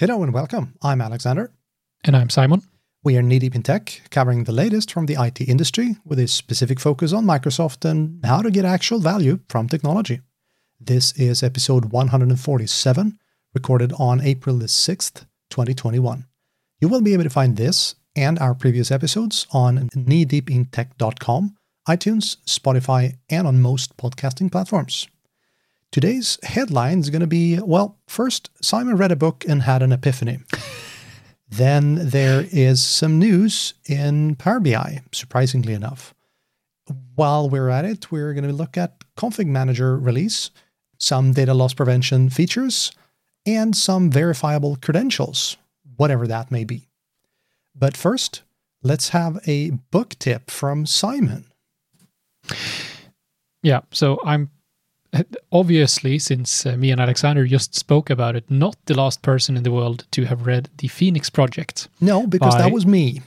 Hello and welcome. I'm Alexander. And I'm Simon. We are knee deep in tech, covering the latest from the IT industry with a specific focus on Microsoft and how to get actual value from technology. This is episode 147, recorded on April the 6th, 2021. You will be able to find this and our previous episodes on kneedeepintech.com, iTunes, Spotify, and on most podcasting platforms. Today's headline is going to be well, first, Simon read a book and had an epiphany. then there is some news in Power BI, surprisingly enough. While we're at it, we're going to look at Config Manager release, some data loss prevention features, and some verifiable credentials, whatever that may be. But first, let's have a book tip from Simon. Yeah, so I'm obviously, since uh, me and Alexander just spoke about it, not the last person in the world to have read the Phoenix Project. No, because by... that was me.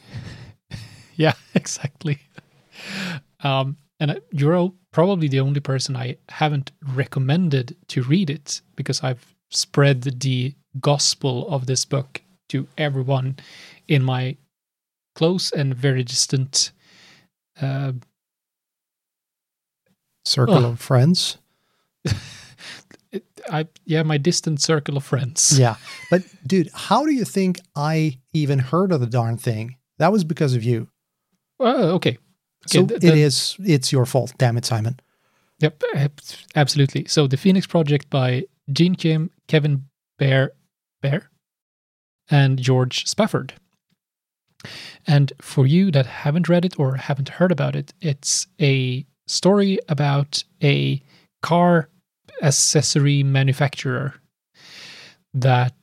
yeah, exactly. Um, and you're probably the only person I haven't recommended to read it because I've spread the gospel of this book to everyone in my close and very distant uh, circle oh. of friends. I yeah, my distant circle of friends. Yeah, but dude, how do you think I even heard of the darn thing? That was because of you. Oh, okay. okay so th- it is. It's your fault. Damn it, Simon. Yep, absolutely. So the Phoenix Project by Gene Kim, Kevin Behr, Behr, and George Spafford. And for you that haven't read it or haven't heard about it, it's a story about a car accessory manufacturer that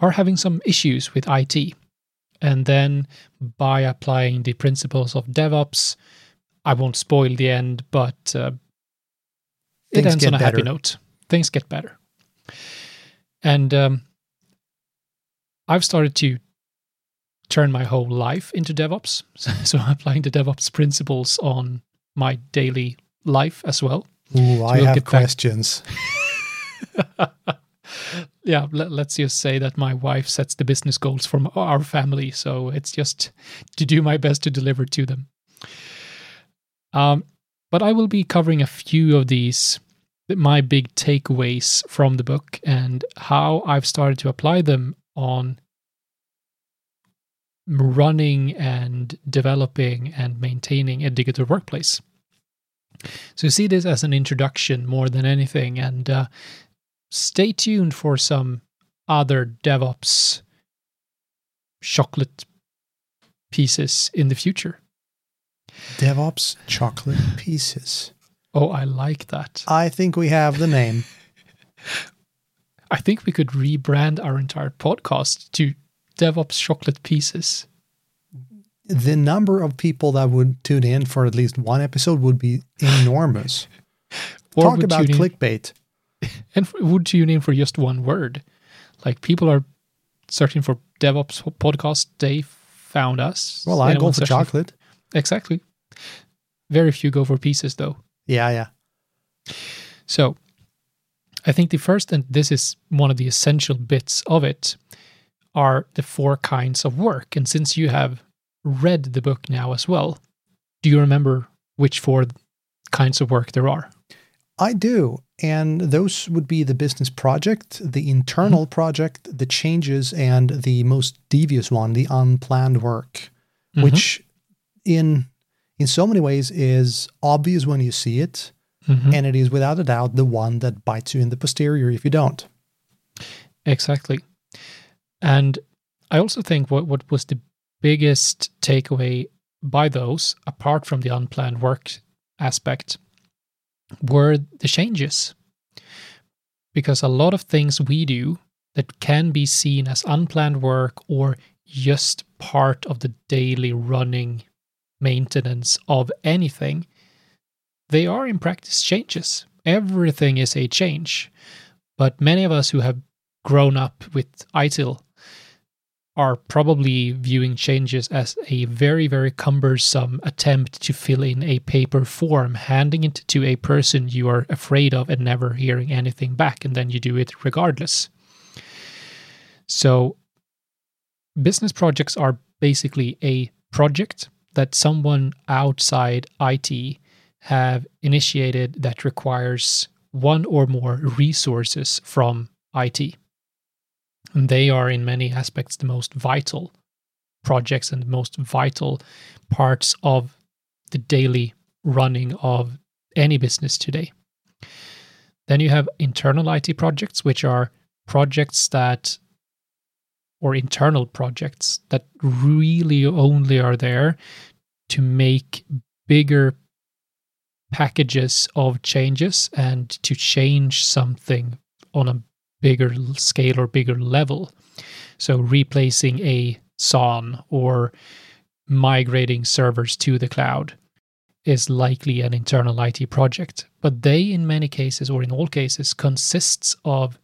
are having some issues with IT. And then by applying the principles of DevOps, I won't spoil the end, but uh, it ends on a better. happy note. Things get better. And um, I've started to turn my whole life into DevOps. So I'm applying the DevOps principles on my daily life as well. Ooh, I have questions. yeah, let, us just say that my wife sets the business goals for our family, so it's just to do my best to deliver to them. Um, but I will be covering a few of these, my big takeaways from the book, and how I've started to apply them on running and developing and maintaining a digital workplace. So see this as an introduction more than anything, and uh, stay tuned for some other DevOps chocolate pieces in the future. DevOps chocolate pieces. Oh, I like that. I think we have the name. I think we could rebrand our entire podcast to DevOps chocolate pieces the number of people that would tune in for at least one episode would be enormous. Talk about clickbait. and would tune in for just one word. Like people are searching for DevOps podcast. They found us. Well, I go for chocolate. For, exactly. Very few go for pieces, though. Yeah, yeah. So, I think the first, and this is one of the essential bits of it, are the four kinds of work. And since you have read the book now as well, do you remember which four kinds of work there are? I do. And those would be the business project, the internal mm-hmm. project, the changes, and the most devious one, the unplanned work, mm-hmm. which in in so many ways is obvious when you see it. Mm-hmm. And it is without a doubt the one that bites you in the posterior if you don't. Exactly. And I also think what, what was the biggest takeaway by those, apart from the unplanned work aspect, were the changes. Because a lot of things we do that can be seen as unplanned work or just part of the daily running maintenance of anything, they are in practice changes. Everything is a change. But many of us who have grown up with ITIL are probably viewing changes as a very, very cumbersome attempt to fill in a paper form, handing it to a person you are afraid of and never hearing anything back, and then you do it regardless. So, business projects are basically a project that someone outside IT have initiated that requires one or more resources from IT. And they are, in many aspects, the most vital projects and the most vital parts of the daily running of any business today. Then you have internal IT projects, which are projects that, or internal projects that really only are there to make bigger packages of changes and to change something on a bigger scale or bigger level. So replacing a SAN or migrating servers to the cloud is likely an internal IT project, but they in many cases or in all cases consists of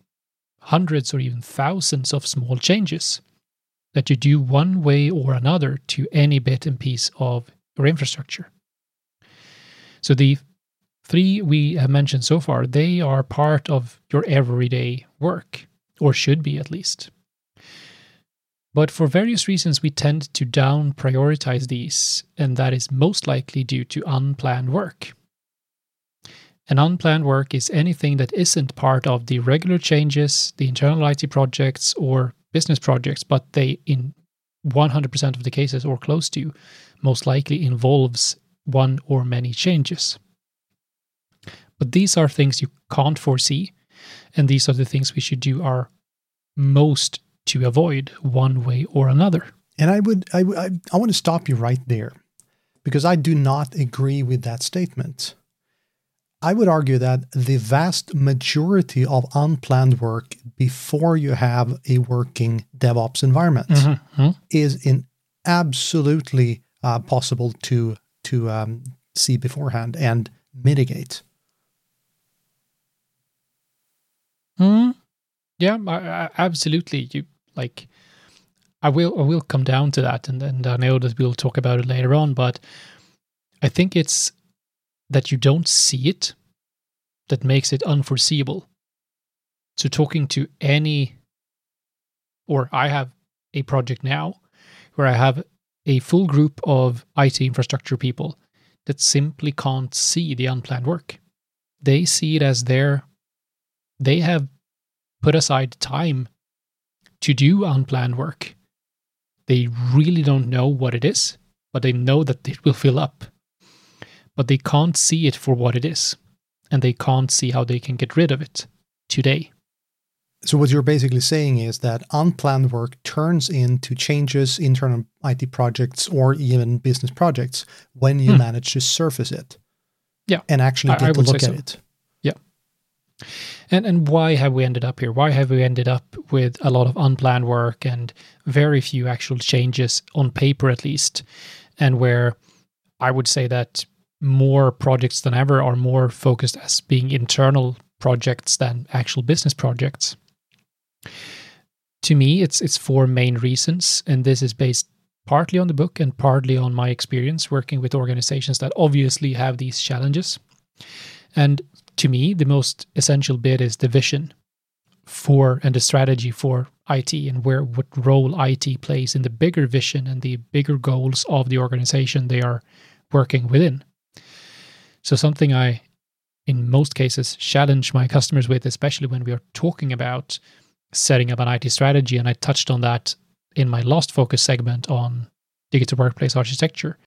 hundreds or even thousands of small changes that you do one way or another to any bit and piece of your infrastructure. So the three we have mentioned so far, they are part of your everyday work, or should be at least. But for various reasons, we tend to down prioritize these, and that is most likely due to unplanned work. And unplanned work is anything that isn't part of the regular changes, the internal IT projects, or business projects, but they, in 100% of the cases or close to, most likely involves one or many changes. But these are things you can't foresee, and these are the things we should do our most to avoid one way or another. And I would, I, I, I want to stop you right there because I do not agree with that statement. I would argue that the vast majority of unplanned work before you have a working DevOps environment mm-hmm. is in absolutely uh, possible to to um, see beforehand and mitigate. Hmm. Yeah, I, I, absolutely. You like, I will I will come down to that, and and I know that we'll talk about it later on. But I think it's that you don't see it that makes it unforeseeable. So talking to any, or I have a project now where I have a full group of IT infrastructure people that simply can't see the unplanned work. They see it as their, they have put aside time to do unplanned work. They really don't know what it is, but they know that it will fill up. But they can't see it for what it is, and they can't see how they can get rid of it today. So what you're basically saying is that unplanned work turns into changes, internal IT projects, or even business projects when you hmm. manage to surface it. Yeah, and actually get I, I to look at so. it. Yeah, and and why have we ended up here? Why have we ended up with a lot of unplanned work and very few actual changes on paper, at least, and where I would say that more projects than ever are more focused as being internal projects than actual business projects to me it's it's four main reasons and this is based partly on the book and partly on my experience working with organizations that obviously have these challenges and to me the most essential bit is the vision for and the strategy for IT and where what role IT plays in the bigger vision and the bigger goals of the organization they are working within. So something I in most cases challenge my customers with especially when we are talking about setting up an IT strategy. And I touched on that in my last focus segment on digital workplace architecture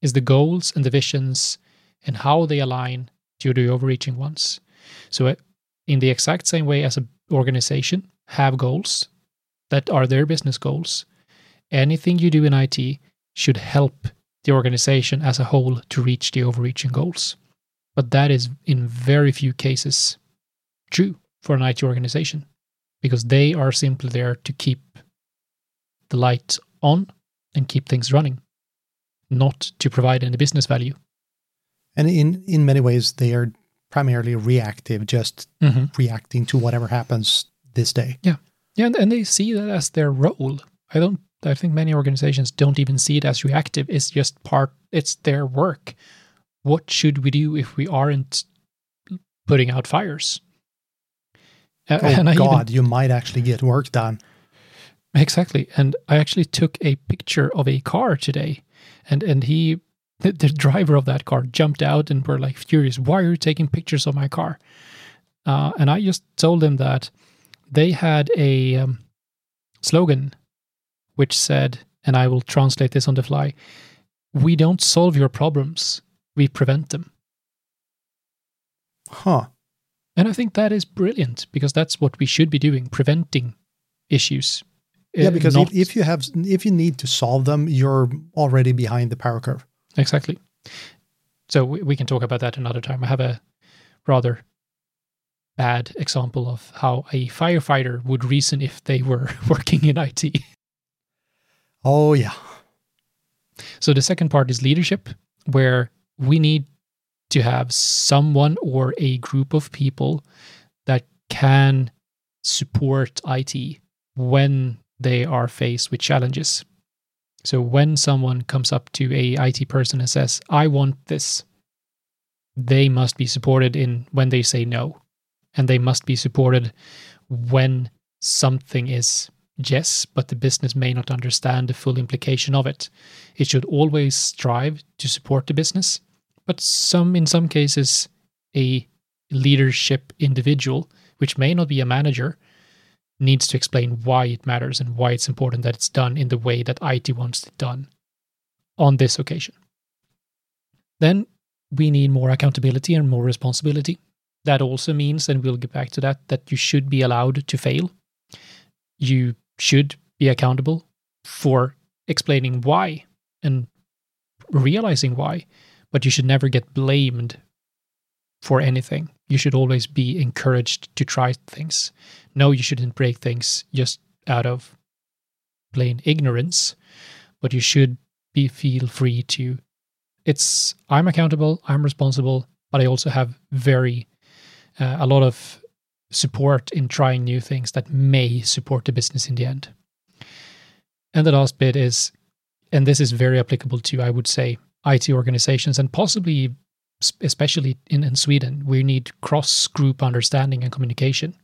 is the goals and the visions and how they align to the overreaching ones. So uh, in the exact same way as an organization have goals that are their business goals, anything you do in IT should help the organization as a whole to reach the overreaching goals. But that is in very few cases true for an IT organization because they are simply there to keep the light on and keep things running, not to provide any business value. And in, in many ways, they are primarily reactive, just mm-hmm. reacting to whatever happens this day. Yeah. Yeah. And, and they see that as their role. I don't, I think many organizations don't even see it as reactive. It's just part, it's their work. What should we do if we aren't putting out fires? A- Oh and I even- God, you might actually get work done. Exactly. And I actually took a picture of a car today. And and he the, the driver of that car jumped out and were like furious, why are you taking pictures of my car? Uh, and I just told them that they had a um, slogan which said, and I will translate this on the fly, we don't solve your problems, we prevent them. Huh. And I think that is brilliant because that's what we should be doing, preventing issues. Yeah, Uh, because not- if, if you have if you need to solve them, you're already behind the power curve. Exactly. So we, we can talk about that another time. I have a rather bad example of how a firefighter would reason if they were working in IT. Oh yeah. So the second part is leadership, where we need to have someone or a group of people that can support IT when they are faced with challenges. So when someone comes up to a IT person and says, "I want this," they must be supported in when they say no, and they must be supported when something is yes, but the business may not understand the full implication of it. It should always strive to support the business, but some in some cases a leadership individual, which may not be a manager, needs to explain why it matters and why it's important that it's done in the way that IT wants it done on this occasion. Then we need more accountability and more responsibility. That also means, and we'll get back to that, that you should be allowed to fail. You should be accountable for explaining why and realizing why, but you should never get blamed for anything. You should always be encouraged to try things. No, you shouldn't break things just out of plain ignorance, but you should be feel free to it's I'm accountable, I'm responsible, but I also have very uh, a lot of support in trying new things that may support the business in the end. And the last bit is, and this is very applicable to, I would say, IT organizations and possibly, especially in, in Sweden, we need cross group understanding and communication.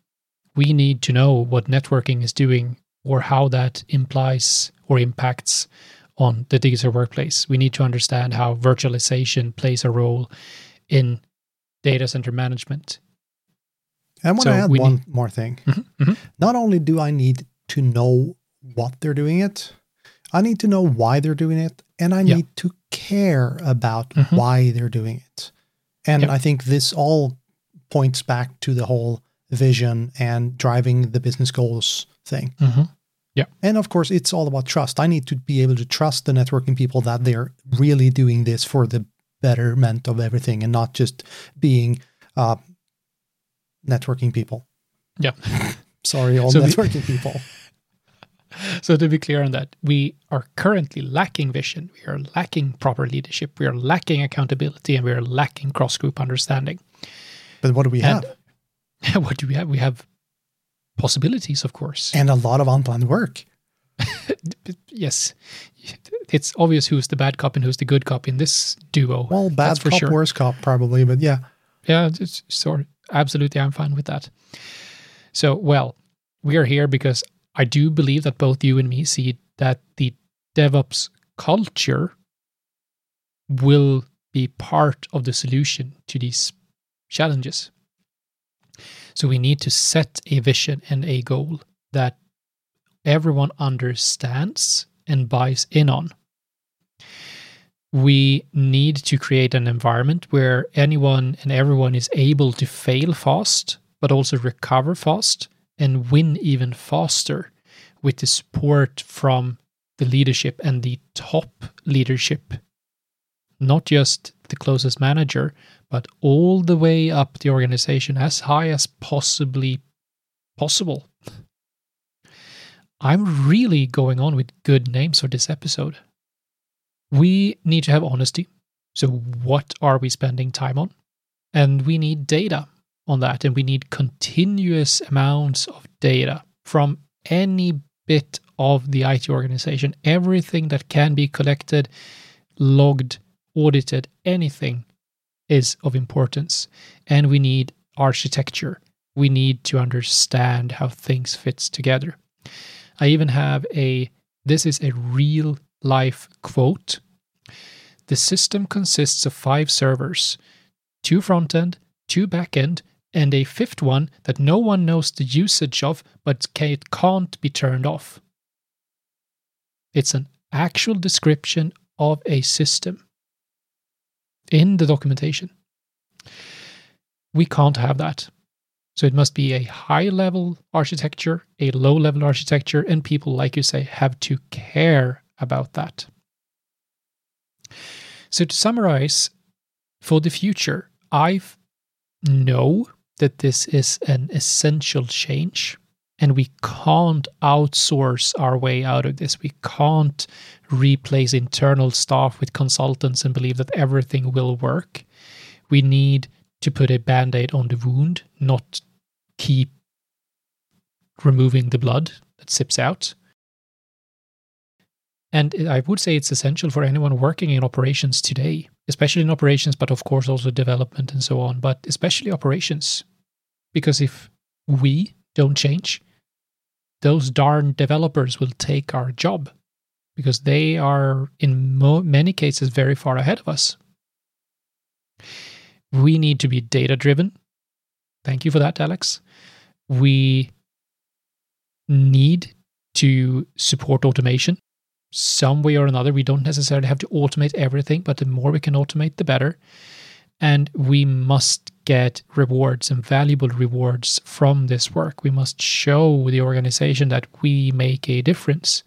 We need to know what networking is doing or how that implies or impacts on the digital workplace. We need to understand how virtualization plays a role in data center management. I want So to add one more thing. Mhm, mhm. Not only do I need to know what they're doing it, I need to know why they're doing it, and I Yeah. need to care about Mhm. why they're doing it. And Yep. I think this all points back to the whole vision and driving the business goals thing. Yeah. And of course, it's all about trust. I need to be able to trust the networking people that they're really doing this for the betterment of everything and not just being uh, networking people. Yeah. Sorry, all So the- networking people. So to be clear on that, we are currently lacking vision, we are lacking proper leadership, we are lacking accountability, and we are lacking cross group understanding. But what do we And- have? what do we have? We have possibilities, of course. And a lot of unplanned work. yes, it's obvious who's the bad cop and who's the good cop in this duo. Well, bad for cop, sure. worse cop, probably. But yeah, Yeah, it's sort absolutely, I'm fine with that. So, well, we are here because I do believe that both you and me see that the DevOps culture will be part of the solution to these challenges. So we need to set a vision and a goal that everyone understands and buys in on. We need to create an environment where anyone and everyone is able to fail fast, but also recover fast and win even faster with the support from the leadership and the top leadership. Not just the closest manager, but all the way up the organization as high as possibly possible. I'm really going on with good names for this episode. We need to have honesty. So, what are we spending time on? And we need data on that. And we need continuous amounts of data from any bit of the IT organization. Everything that can be collected, logged, audited, anything is of importance. And we need architecture we need to understand how things fits together. I even have a this is a real life quote. The system consists of five servers, two front end, two back end, and a fifth one that no one knows the usage of, but it can't be turned off. It's an actual description of a system in the documentation. We can't have that. So it must be a high level architecture, a low level architecture, and people, like you say, have to care about that. So to summarize, for the future, I know that this is an essential change and we can't outsource our way out of this. We can't replace internal staff with consultants and believe that everything will work. We need to put a band aid on the wound, not keep removing the blood that sips out. And I would say it's essential for anyone working in operations today, especially in operations, but of course also development and so on, but especially operations. Because if we don't change, those darn developers will take our job because they are, in mo- many cases, very far ahead of us. We need to be data driven. Thank you for that, Alex. We need to support automation some way or another. We don't necessarily have to automate everything, but the more we can automate, the better. And we must get rewards and valuable rewards from this work. We must show the organization that we make a difference.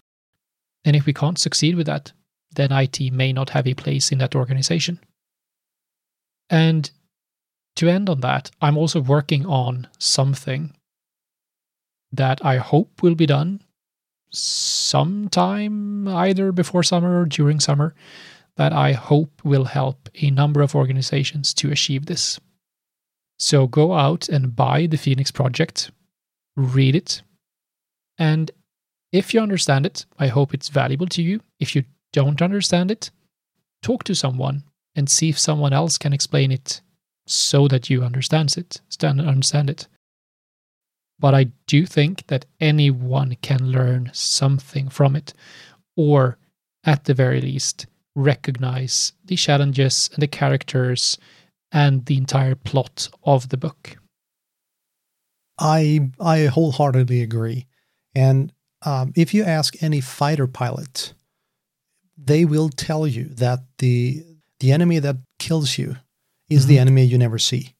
And if we can't succeed with that, then IT may not have a place in that organization. And to end on that, I'm also working on something that I hope will be done sometime either before summer or during summer that I hope will help a number of organizations to achieve this. So go out and buy the Phoenix Project, read it, and if you understand it, I hope it's valuable to you. If you don't understand it, talk to someone and see if someone else can explain it so that you understand it, Stand understand it. But I do think that anyone can learn something from it, or at the very least, recognize the challenges and the characters and the entire plot of the book. I I wholeheartedly agree. And um, if you ask any fighter pilot, they will tell you that the the enemy that kills you is mm-hmm. the enemy you never see.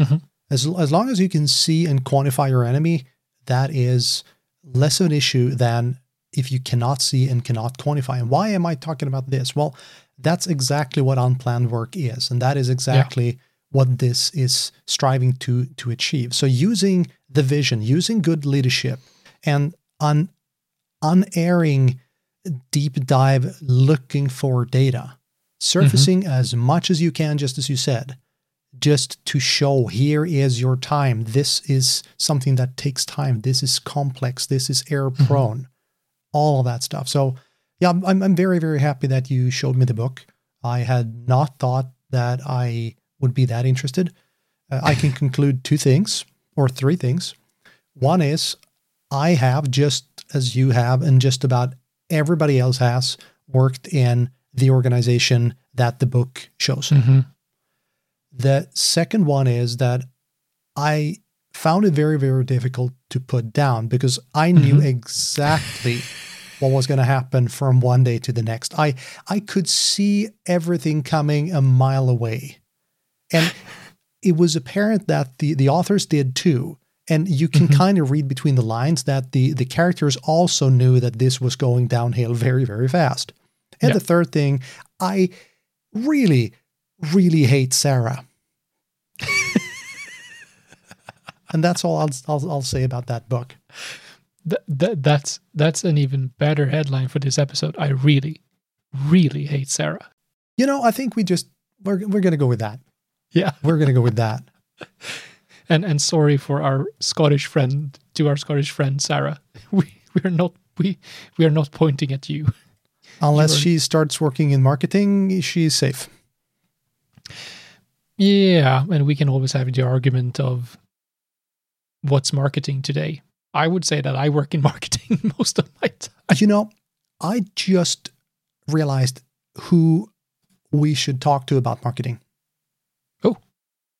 Mm-hmm. As as long as you can see and quantify your enemy, that is less of an issue than if you cannot see and cannot quantify. And why am I talking about this? Well, that's exactly what unplanned work is. And that is exactly yeah. what this is striving to, to achieve. So using the vision, using good leadership, and un, unerring deep dive looking for data, surfacing mm-hmm. as much as you can, just as you said, just to show here is your time. This is something that takes time. This is complex. This is error prone. Mm-hmm. All of that stuff. So yeah, I'm, I'm very, very happy that you showed me the book. I had not thought that I would be that interested. Uh, I can conclude two things or three things. One is I have, just as you have, and just about everybody else has, worked in the organization that the book shows. Mm-hmm. The second one is that I found it very, very difficult to put down because I knew mm-hmm. exactly what was going to happen from one day to the next. I I could see everything coming a mile away. And it was apparent that the the authors did too. And you can mm-hmm. kind of read between the lines that the the characters also knew that this was going downhill very very fast. And yeah. the third thing, I really really hate Sarah. and that's all I'll, I'll, I'll say about that book th- that's that's an even better headline for this episode. I really, really hate Sarah. You know, I think we just we're we're gonna go with that. Yeah, we're gonna go with that. and and sorry for our Scottish friend to our Scottish friend Sarah. We we're not we we are not pointing at you. Unless You're, she starts working in marketing, she's safe. Yeah, and we can always have the argument of what's marketing today. I would say that I work in marketing most of my time. You know, I just realized who we should talk to about marketing. Oh.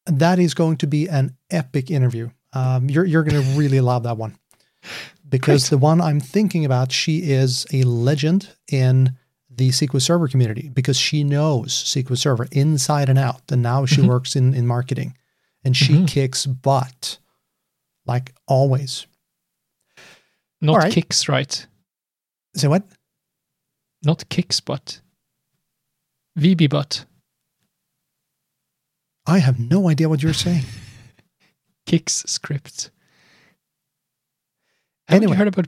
That is going to be an epic interview. Um, you're you're going to really love that one because Great. the one I'm thinking about, she is a legend in the SQL Server community because she knows SQL Server inside and out, and now she Mhm. works in in marketing, and she Mhm. kicks butt, like always. Not right. kicks, right? Say what? Not kicks, but VB butt. I have no idea what you're saying. Kicks script. Haven't Anyway. you heard about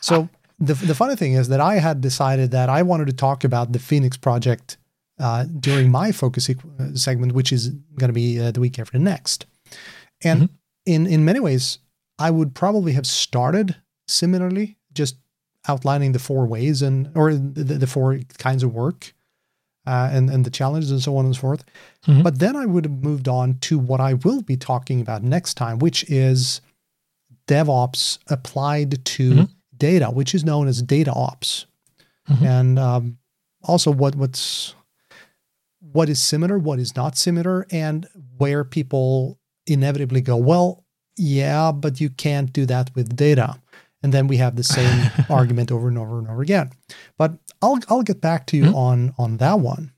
So the the funny thing is that I had decided that I wanted to talk about the Phoenix project uh, during my focus sequ- uh, segment, which is going to be uh, the week after next. And Mhm. in in many ways, I would probably have started similarly, just outlining the four ways and or the, the four kinds of work. Uh, and and the challenges and so on and so forth, Mhm. but then I would have moved on to what I will be talking about next time, which is DevOps applied to Mhm. Data, which is known as data ops, Mhm. and um, also what what's what is similar, what is not similar, and where people inevitably go, well, yeah, but you can't do that with data, and then we have the same argument over and over and over again. But I'll I'll get back to you Mhm. on on that one.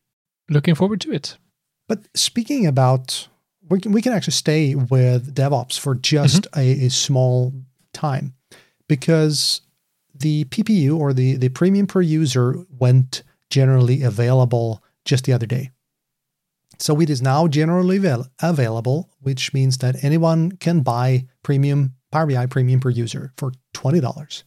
looking forward to it? But speaking about, we can, we can actually stay with DevOps for just a, a small time because the PPU or the, the premium per user went generally available just the other day. So it is now generally avail- available, which means that anyone can buy premium Power BI premium per user for $20,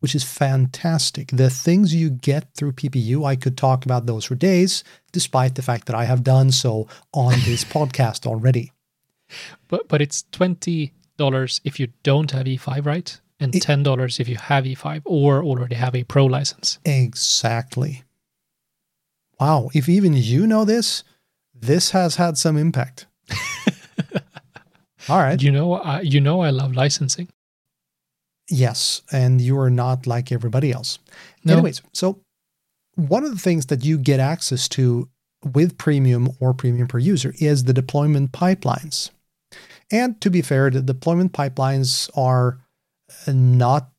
which is fantastic. The things you get through PPU, I could talk about those for days, despite the fact that I have done so on this podcast already. But but it's twenty dollars if you don't have E5, right? And ten dollars if you have E5 or already have a pro license. Exactly. Wow. If even you know this, this has had some impact. All right. You know, I, you know, I love licensing. Yes. And you are not like everybody else. No. Anyways, so one of the things that you get access to with premium or premium per user is the deployment pipelines. And to be fair, the deployment pipelines are not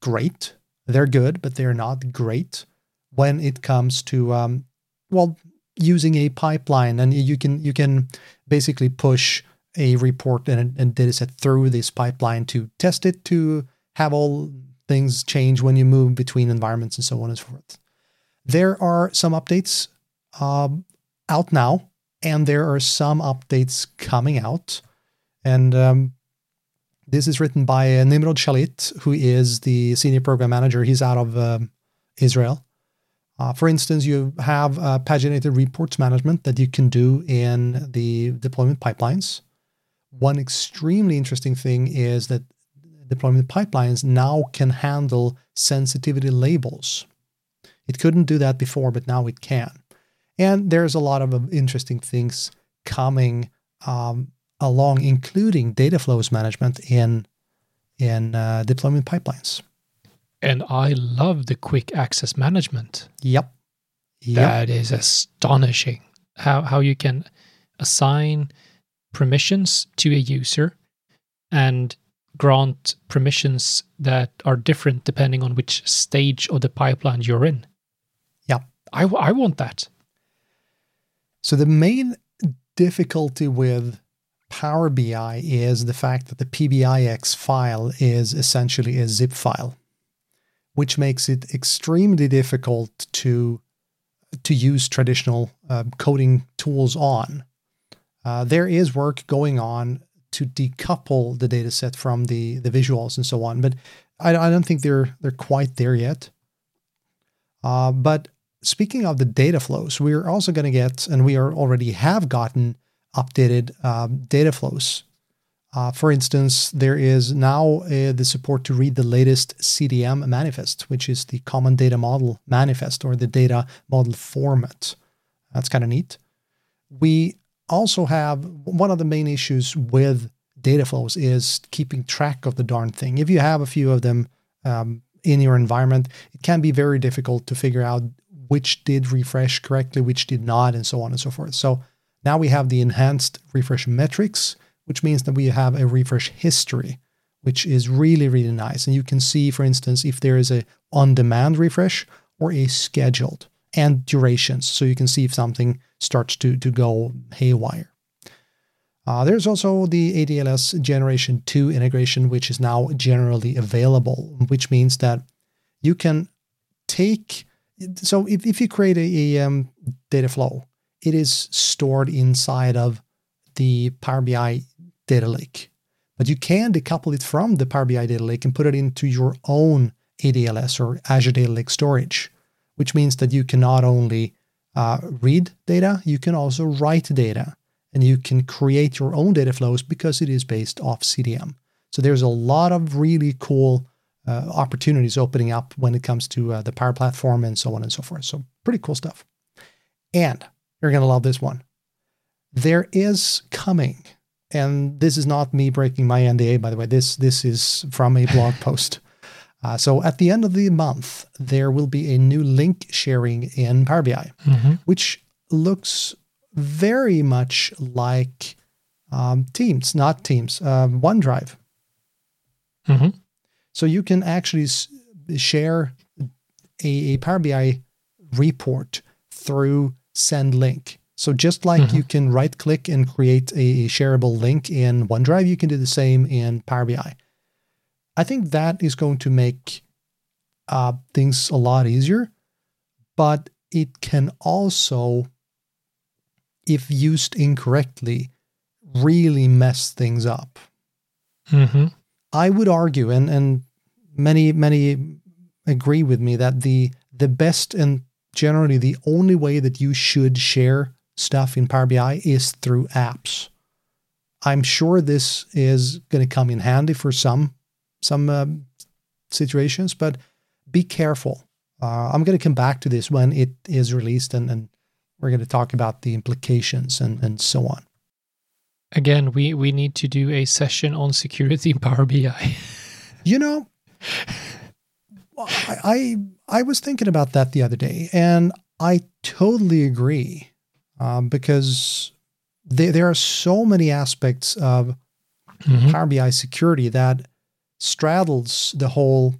great. They're good, but they're not great when it comes to um, well using a pipeline, and you can you can basically push a report and and data set through this pipeline to test it to have all things change when you move between environments and so on and so forth. There are some updates um, out now, and there are some updates coming out. And um, this is written by uh, Nimrod Shalit, who is the senior program manager. He's out of um, Israel. Uh, for instance, you have uh, paginated reports management that you can do in the deployment pipelines. One extremely interesting thing is that deployment pipelines now can handle sensitivity labels. It couldn't do that before, but now it can. And there's a lot of uh, interesting things coming um, along, including data flows management in in uh, deployment pipelines. And I love the quick access management. Yep. Yep. That is astonishing. How how you can assign permissions to a user and grant permissions that are different depending on which stage of the pipeline you're in. Yep. I, I want that. So the main difficulty with Power BI is the fact that the PBIX file is essentially a zip file, which makes it extremely difficult to to use traditional uh, coding tools on. Uh, there is work going on to decouple the data set from the the visuals and so on, but I, I don't think they're they're quite there yet. Uh, but speaking of the data flows, we're also going to get, and we are already have gotten updated um, data flows. Uh, for instance, there is now uh, the support to read the latest CDM manifest, which is the Common Data Model manifest or the data model format. That's kind of neat. We also have one of the main issues with data flows is keeping track of the darn thing. If you have a few of them um, in your environment, it can be very difficult to figure out which did refresh correctly, which did not, and so on and so forth. So now we have the enhanced refresh metrics, which means that we have a refresh history, which is really, really nice. And you can see, for instance, if there is a on-demand refresh or a scheduled and durations. So you can see if something starts to, to go haywire. Uh, there's also the ADLS Generation 2 integration, which is now generally available, which means that you can take. So if, if you create a, a um, data flow, it is stored inside of the Power BI data lake. But you can decouple it from the Power BI data lake and put it into your own ADLS or Azure Data Lake storage, which means that you can not only uh, read data, you can also write data and you can create your own data flows because it is based off CDM. So there's a lot of really cool uh, opportunities opening up when it comes to uh, the Power Platform and so on and so forth. So pretty cool stuff. And you're going to love this one. There is coming, and this is not me breaking my NDA, by the way. This this is from a blog post. Uh, so at the end of the month, there will be a new link sharing in Power BI, mm-hmm. which looks very much like um, Teams, not Teams, uh, OneDrive. Mm-hmm. So you can actually s- share a, a, Power BI report through send link. So just like mm-hmm. you can right click and create a, shareable link in OneDrive, you can do the same in Power BI. I think that is going to make uh, things a lot easier, but it can also if used incorrectly, really mess things up. Mm-hmm. I would argue, and and many many agree with me that the the best and generally the only way that you should share stuff in Power BI is through apps. I'm sure this is going to come in handy for some some um, situations, but be careful. Uh, I'm going to come back to this when it is released and, and we're going to talk about the implications and, and so on. Again, we, we need to do a session on security in Power BI. you know, I, I, I was thinking about that the other day, and I totally agree um, because there, there are so many aspects of mm-hmm. Power BI security that straddles the whole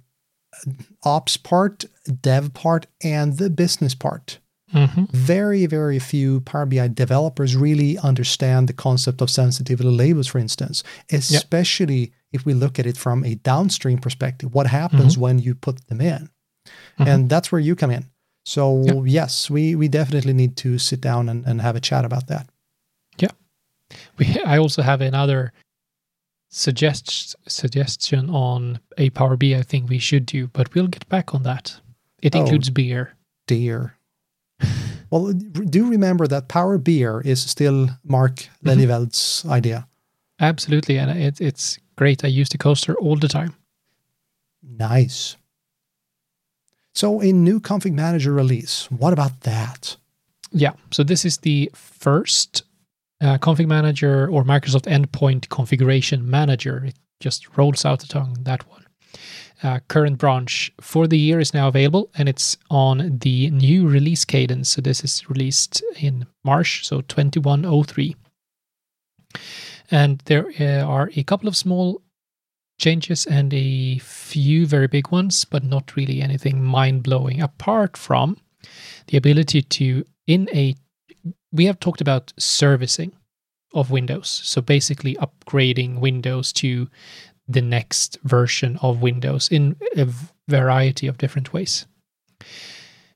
ops part, dev part, and the business part. Mm-hmm. Very, very few Power BI developers really understand the concept of sensitivity labels, for instance, especially yep. if we look at it from a downstream perspective. What happens mm-hmm. when you put them in? Mm-hmm. And that's where you come in. So, yep. yes, we, we definitely need to sit down and, and have a chat about that. Yeah. We, I also have another suggest, suggestion on a Power BI thing we should do, but we'll get back on that. It oh, includes beer. Dear. Well, do remember that Power Beer is still Mark mm-hmm. Idea. Absolutely, and it, it's great. I use the coaster all the time. Nice. So, a new config manager release. What about that? Yeah, so this is the first uh, config manager or Microsoft Endpoint Configuration Manager. It just rolls out the tongue, that one uh, current branch for the year is now available and it's on the new release cadence. So this is released in March, so 2103. And there uh, are a couple of small changes and a few very big ones, but not really anything mind blowing apart from the ability to, in a, we have talked about servicing of Windows. So basically upgrading Windows to the next version of Windows in a variety of different ways.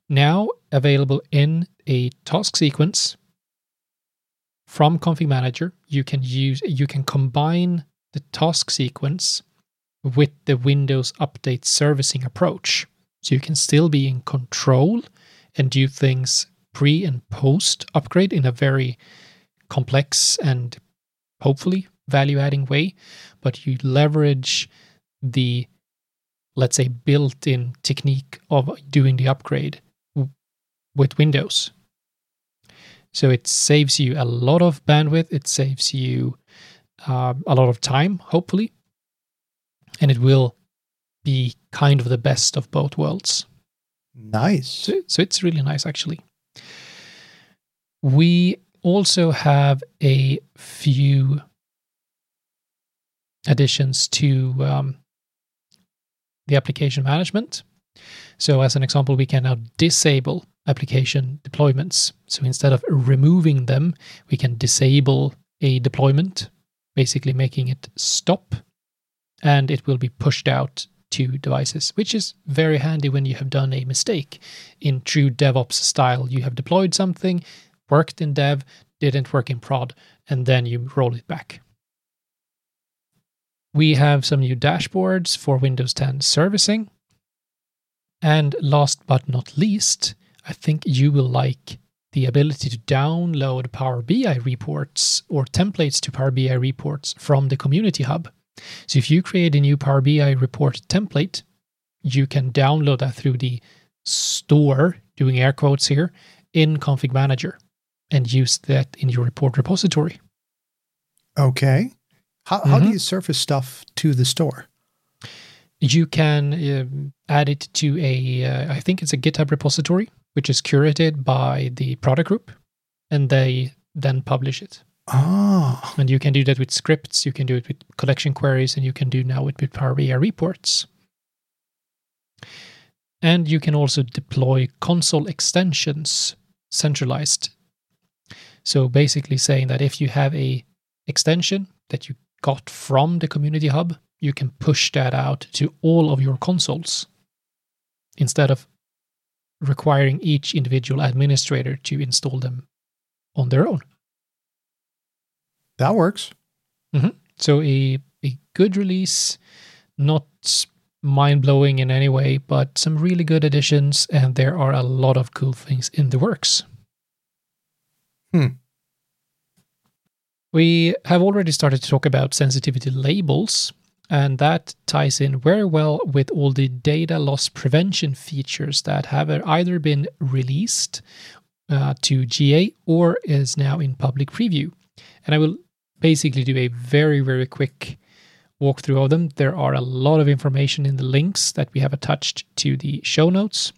Now available in a task sequence from Config Manager, you can use you can combine the task sequence with the Windows Update servicing approach. So you can still be in control and do things pre and post upgrade in a very complex and hopefully value adding way, but you leverage the, let's say, built in technique of doing the upgrade with Windows. So it saves you a lot of bandwidth, it saves you uh, a lot of time, hopefully, and it will be kind of the best of both worlds. Nice. So, so it's really nice, actually. We also have a few additions to um, the application management. So, as an example, we can now disable application deployments. So, instead of removing them, we can disable a deployment, basically making it stop, and it will be pushed out to devices, which is very handy when you have done a mistake. In true DevOps style, you have deployed something, worked in dev, didn't work in prod, and then you roll it back. We have some new dashboards for Windows 10 servicing. And last but not least, I think you will like the ability to download Power BI reports or templates to Power BI reports from the Community Hub. So if you create a new Power BI report template, you can download that through the store, doing air quotes here, in Config Manager and use that in your report repository. Okay. How, mm-hmm. how do mm-hmm. you surface stuff to the store? You can uh, add it to a, uh, I think it's a GitHub repository, which is curated by the product group, and they then publish it. Ah. And you can do that with scripts, you can do it with collection queries, and you can do now with, with Power BI reports. And you can also deploy console extensions centralized so basically saying that if you have a extension that you got from the community hub, you can push that out to all of your consoles instead of requiring each individual administrator to install them on their own. That works. Mm-hmm. So a a good release, not mind blowing in any way, but some really good additions, and there are a lot of cool things in the works. Hmm. We have already started to talk about sensitivity labels, and that ties in very well with all the data loss prevention features that have either been released uh, to GA or is now in public preview. And I will basically do a very, very quick walkthrough of them. There are a lot of information in the links that we have attached to the show notes.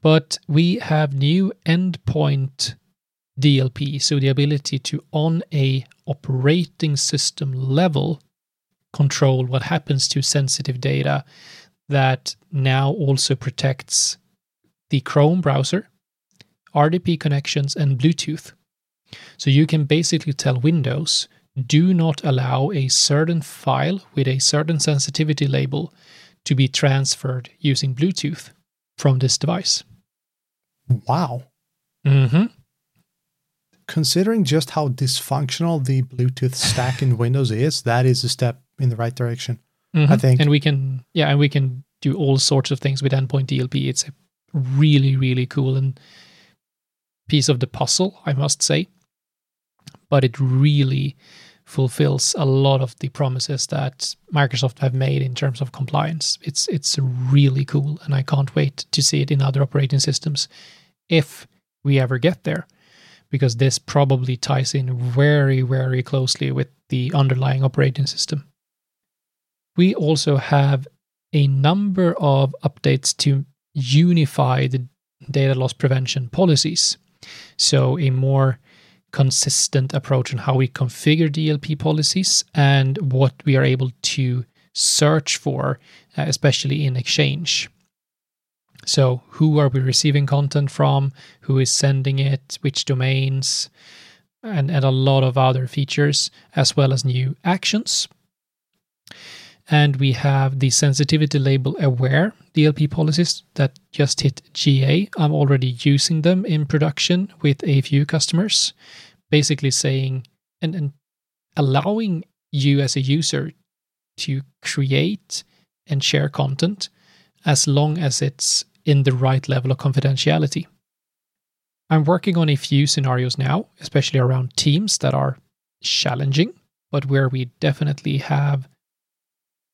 But we have new endpoint DLP, so the ability to on a operating system level control what happens to sensitive data that now also protects the Chrome browser, RDP connections and Bluetooth. So you can basically tell Windows do not allow a certain file with a certain sensitivity label to be transferred using Bluetooth from this device. Wow. Mm-hmm considering just how dysfunctional the Bluetooth stack in Windows is, that is a step in the right direction. Mm-hmm. I think. And we can, yeah, and we can do all sorts of things with endpoint DLP. It's a really, really cool and piece of the puzzle, I must say. But it really fulfills a lot of the promises that Microsoft have made in terms of compliance. It's it's really cool, and I can't wait to see it in other operating systems if we ever get there because this probably ties in very, very closely with the underlying operating system. We also have a number of updates to unify the data loss prevention policies. So, a more consistent approach on how we configure DLP policies and what we are able to search for, uh, especially in Exchange. So, who are we receiving content from? Who is sending it? Which domains? And, and a lot of other features, as well as new actions. And we have the sensitivity label aware DLP policies that just hit GA. I'm already using them in production with a few customers, basically saying and, and allowing you as a user to create and share content as long as it's in the right level of confidentiality. I'm working on a few scenarios now, especially around teams that are challenging, but where we definitely have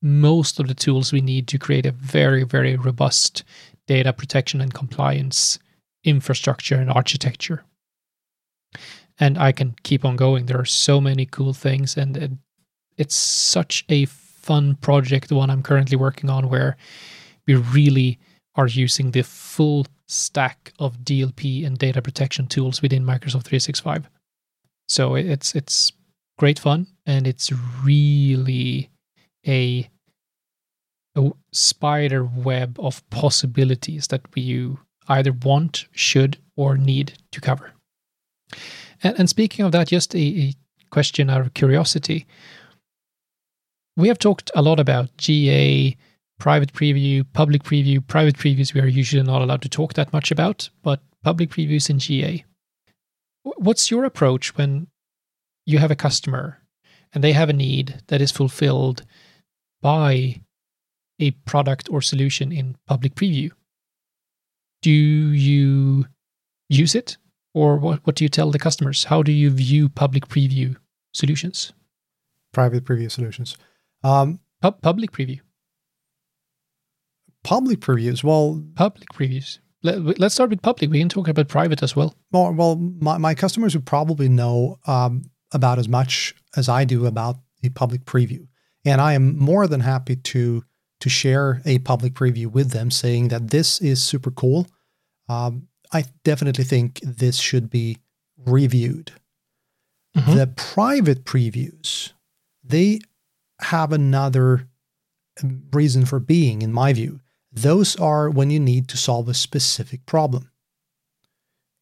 most of the tools we need to create a very, very robust data protection and compliance infrastructure and architecture. And I can keep on going. There are so many cool things, and it, it's such a fun project, the one I'm currently working on, where we really are using the full stack of DLP and data protection tools within Microsoft 365. So it's it's great fun and it's really a a spider web of possibilities that we either want, should, or need to cover. And, and speaking of that, just a, a question out of curiosity. We have talked a lot about GA, private preview, public preview. Private previews we are usually not allowed to talk that much about, but public previews in GA. What's your approach when you have a customer and they have a need that is fulfilled by a product or solution in public preview? Do you use it? Or what, what do you tell the customers? How do you view public preview solutions? Private preview solutions. Um, Pub- public preview. Public previews. Well, public previews. Let, us start with public. We can talk about private as well. Well, well my, my customers would probably know um, about as much as I do about the public preview. And I am more than happy to to share a public preview with them, saying that this is super cool. Um, I definitely think this should be reviewed. Mm-hmm. The private previews, they have another um, reason for being, in my view. Those are when you need to solve a specific problem.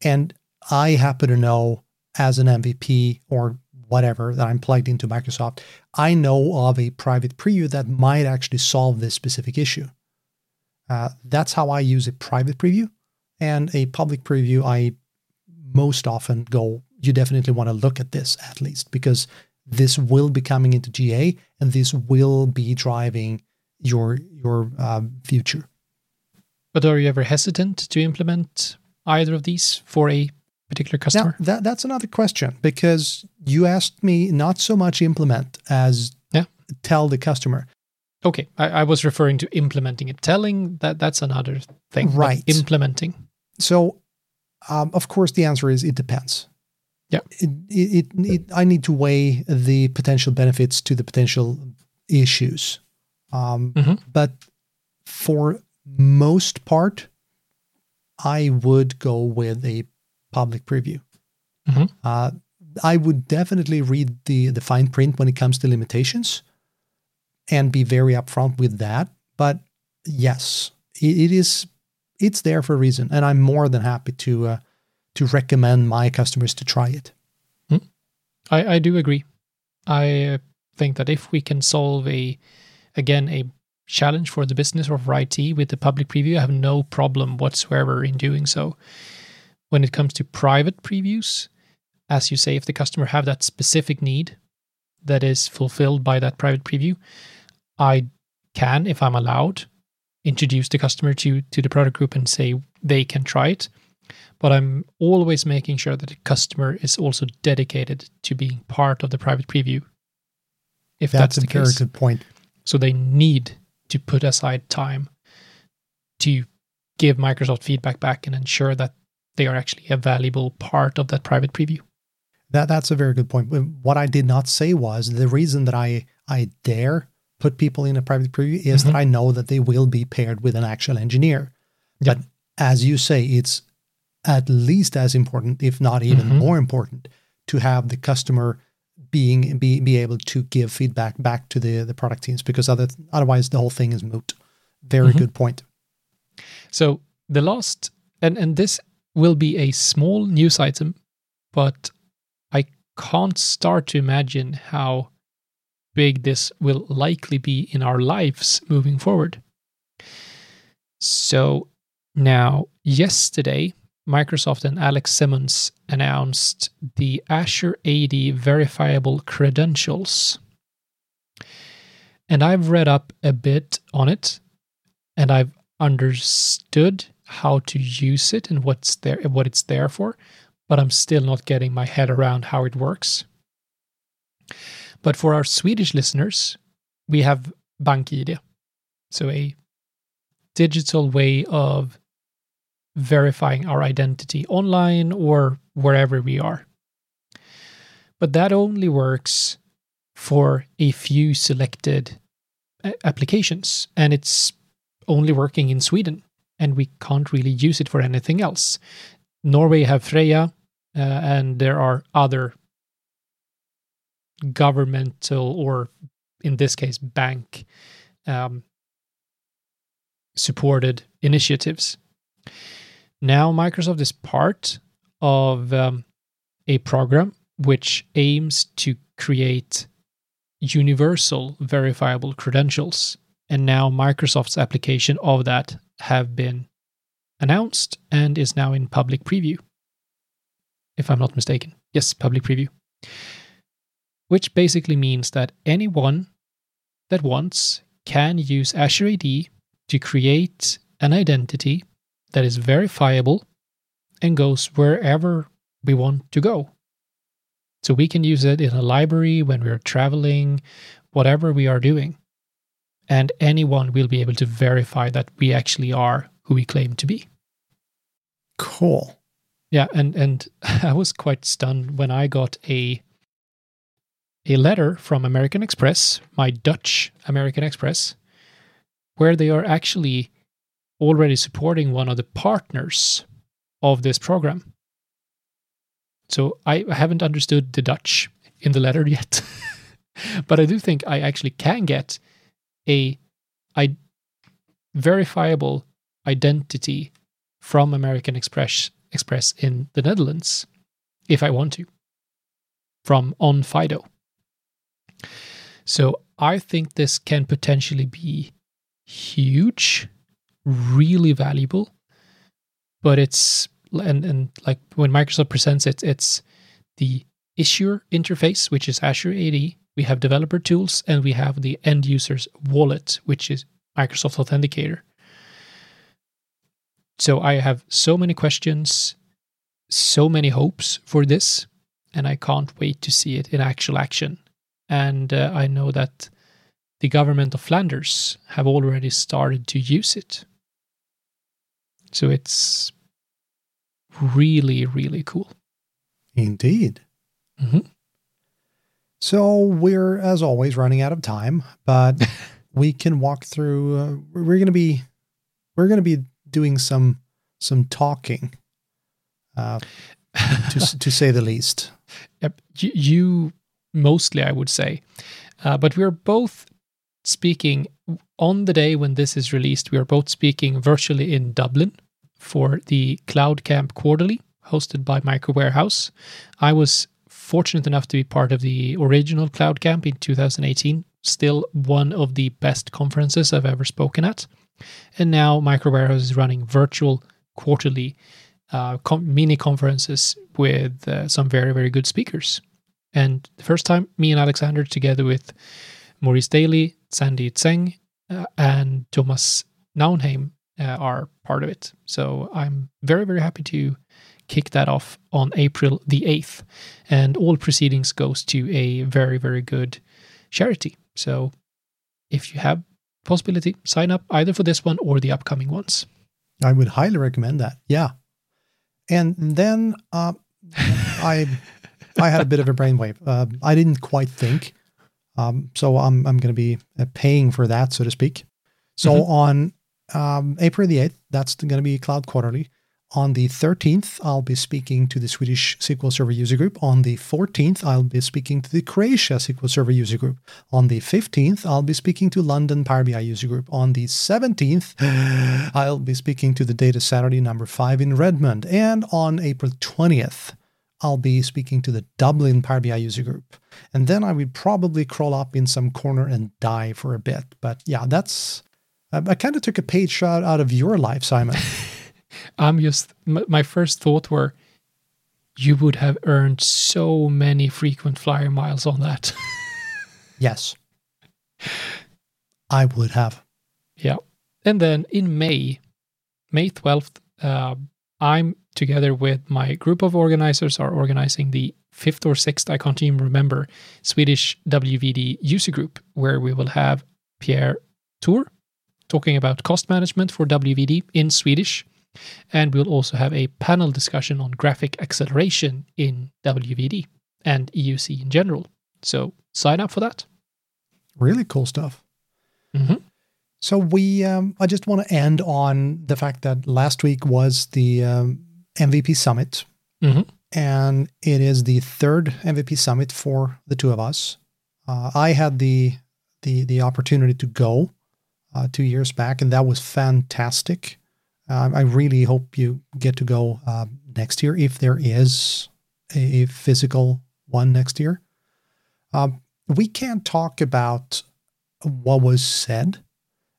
And I happen to know as an MVP or whatever that I'm plugged into Microsoft, I know of a private preview that might actually solve this specific issue. Uh, that's how I use a private preview. And a public preview, I most often go, you definitely want to look at this at least, because this will be coming into GA and this will be driving your your um, future. But are you ever hesitant to implement either of these for a particular customer? Now, that, that's another question because you asked me not so much implement as yeah. tell the customer. Okay, I, I was referring to implementing it. Telling that that's another thing. Right. Implementing. So, um, of course, the answer is it depends. Yeah. It, it, it, it, I need to weigh the potential benefits to the potential issues. Um, mm-hmm. But for most part, I would go with a public preview. Mm-hmm. Uh, I would definitely read the the fine print when it comes to limitations, and be very upfront with that. But yes, it, it is it's there for a reason, and I'm more than happy to uh, to recommend my customers to try it. Mm. I I do agree. I uh, think that if we can solve a again a challenge for the business or for IT with the public preview, I have no problem whatsoever in doing so. When it comes to private previews, as you say, if the customer have that specific need that is fulfilled by that private preview, I can, if I'm allowed, introduce the customer to to the product group and say they can try it. But I'm always making sure that the customer is also dedicated to being part of the private preview. If that's, that's a very case. good point. So they need to put aside time to give Microsoft feedback back and ensure that they are actually a valuable part of that private preview. That that's a very good point. What I did not say was the reason that I I dare put people in a private preview is mm-hmm. that I know that they will be paired with an actual engineer. But as you say, it's at least as important, if not even mm-hmm. more important, to have the customer being be be able to give feedback back to the the product teams because other otherwise the whole thing is moot. Very mm-hmm. good point. So the last and and this will be a small news item, but I can't start to imagine how big this will likely be in our lives moving forward. So now, yesterday, Microsoft and Alex Simons announced the Azure AD verifiable credentials. And I've read up a bit on it and I've understood how to use it and what's there what it's there for, but I'm still not getting my head around how it works. But for our Swedish listeners, we have BankID. So a digital way of verifying our identity online or wherever we are. But that only works for a few selected uh, applications, and it's only working in Sweden, and we can't really use it for anything else. Norway have Freya, uh, and there are other governmental or in this case bank um, supported initiatives now microsoft is part of um, a program which aims to create universal verifiable credentials. And now microsoft's application of that have been announced and is now in public preview. If i'm not mistaken. Yes public preview. Which basically means that anyone that wants can use Azure AD to create an identity that is verifiable and goes wherever we want to go. So we can use it in a library when we're traveling, whatever we are doing. And anyone will be able to verify that we actually are who we claim to be. Cool. Yeah, and and I was quite stunned when I got a a letter from American Express, my Dutch American Express, where they are actually already supporting one of the partners of this program. So I haven't understood the Dutch in the letter yet, but I do think I actually can get a I, verifiable identity from American Express Express in the Netherlands if I want to from Onfido. So I think this can potentially be huge, really valuable, but it's and and like when Microsoft presents it, it's the issuer interface, which is Azure AD. We have developer tools, and we have the end user's wallet, which is Microsoft Authenticator. So I have so many questions, so many hopes for this, and I can't wait to see it in actual action and uh, I know that the government of Flanders have already started to use it. So it's really, really cool. Indeed. Mm-hmm. So we're, as always, running out of time, but we can walk through. Uh, we're going to be, we're going to be doing some some talking, uh, to to say the least. Yep. You mostly, I would say. Uh, but we're both speaking on the day when this is released. We are both speaking virtually in Dublin for the Cloud Camp Quarterly, hosted by Micro Warehouse. I was fortunate enough to be part of the original Cloud Camp in 2018. Still one of the best conferences I've ever spoken at. And now Micro Warehouse is running virtual quarterly uh, com- mini conferences with uh, some very, very good speakers. And the first time, me and Alexander, together with Maurice Daly, Sandy Zeng, uh, and Thomas Naunheim, uh, are part of it. So I'm very, very happy to kick that off on April the 8th. And all proceedings goes to a very, very good charity. So if you have possibility, sign up either for this one or the upcoming ones. I would highly recommend that. Yeah. And then uh, I I had a bit of a brainwave. Uh, I didn't quite think. Um, so I'm, I'm going to be uh, paying for that, so to speak. So mm-hmm. on um, April the 8th, that's going to be Cloud Quarterly. On the 13th, I'll be speaking to the Swedish SQL Server User Group. On the 14th, I'll be speaking to the Croatia SQL Server User Group. On the 15th, I'll be speaking to London Power BI User Group. On the 17th, I'll be speaking to the Data Saturday number 5 in Redmond. And on April 20th, I'll be speaking to the Dublin Power BI user group. And then I would probably crawl up in some corner and die for a bit. But yeah, that's, I kind of took a page out, out of your life, Simon. I'm just, my first thought were, you would have earned so many frequent flyer miles on that. yes. I would have. Yeah. And then in May, May 12th, uh, I'm together with my group of organizers are organizing the fifth or sixth, I can't even remember, Swedish WVD user group, where we will have Pierre Tour talking about cost management for WVD in Swedish. And we'll also have a panel discussion on graphic acceleration in WVD. and EUC in general. So sign up for that. Really cool stuff. Mhm. So we, um, I just want to end on the fact that last week was the um, MVP summit, Mhm. and it is the third MVP summit for the two of us. Uh, I had the the the opportunity to go uh, two years back, and that was fantastic. Um, I really hope you get to go uh, next year if there is a, physical one next year. Um, we can't talk about what was said.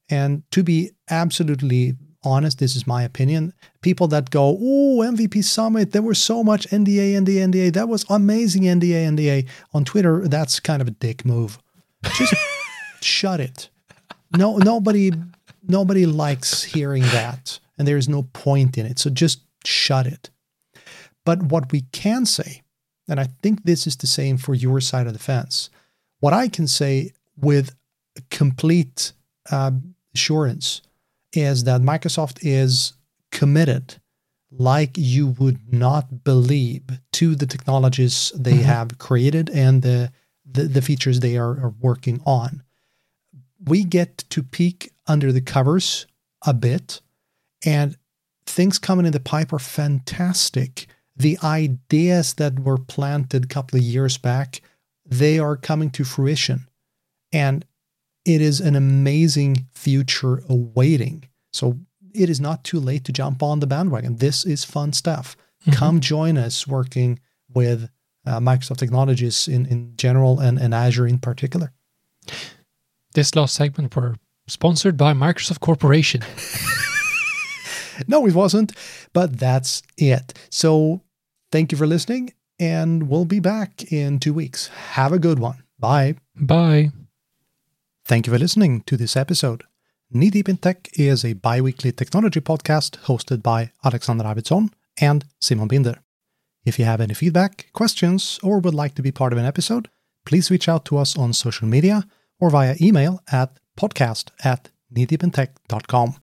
And to be absolutely honest, this is my opinion. People that go, oh, MVP Summit, there was so much NDA, NDA, NDA. That was amazing NDA, NDA. On Twitter, that's kind of a dick move. Just shut it. No, nobody, nobody likes hearing that, and there is no point in it. So just shut it. But what we can say, and I think this is the same for your side of the fence, what I can say with complete uh, assurance is that Microsoft is committed, like you would not believe, to the technologies they Mhm. have created and the, the, the features they are, are working on. We get to peek under the covers a bit, and things coming in the pipe are fantastic. The ideas that were planted a couple of years back, they are coming to fruition. And it is an amazing future awaiting. So it is not too late to jump on the bandwagon. This is fun stuff. Mhm. Come join us working with uh, Microsoft technologies in, in general and, and Azure in particular. This last segment were sponsored by Microsoft Corporation. No, it wasn't, but that's it. So thank you for listening, and we'll be back in two weeks. Have a good one. Bye. Bye. Thank you for listening to this episode. Knee Deep in Tech is a bi weekly technology podcast hosted by Alexander Arvidsson and Simon Binder. If you have any feedback, questions, or would like to be part of an episode, please reach out to us on social media or via email at podcast at kneedeepintech.com.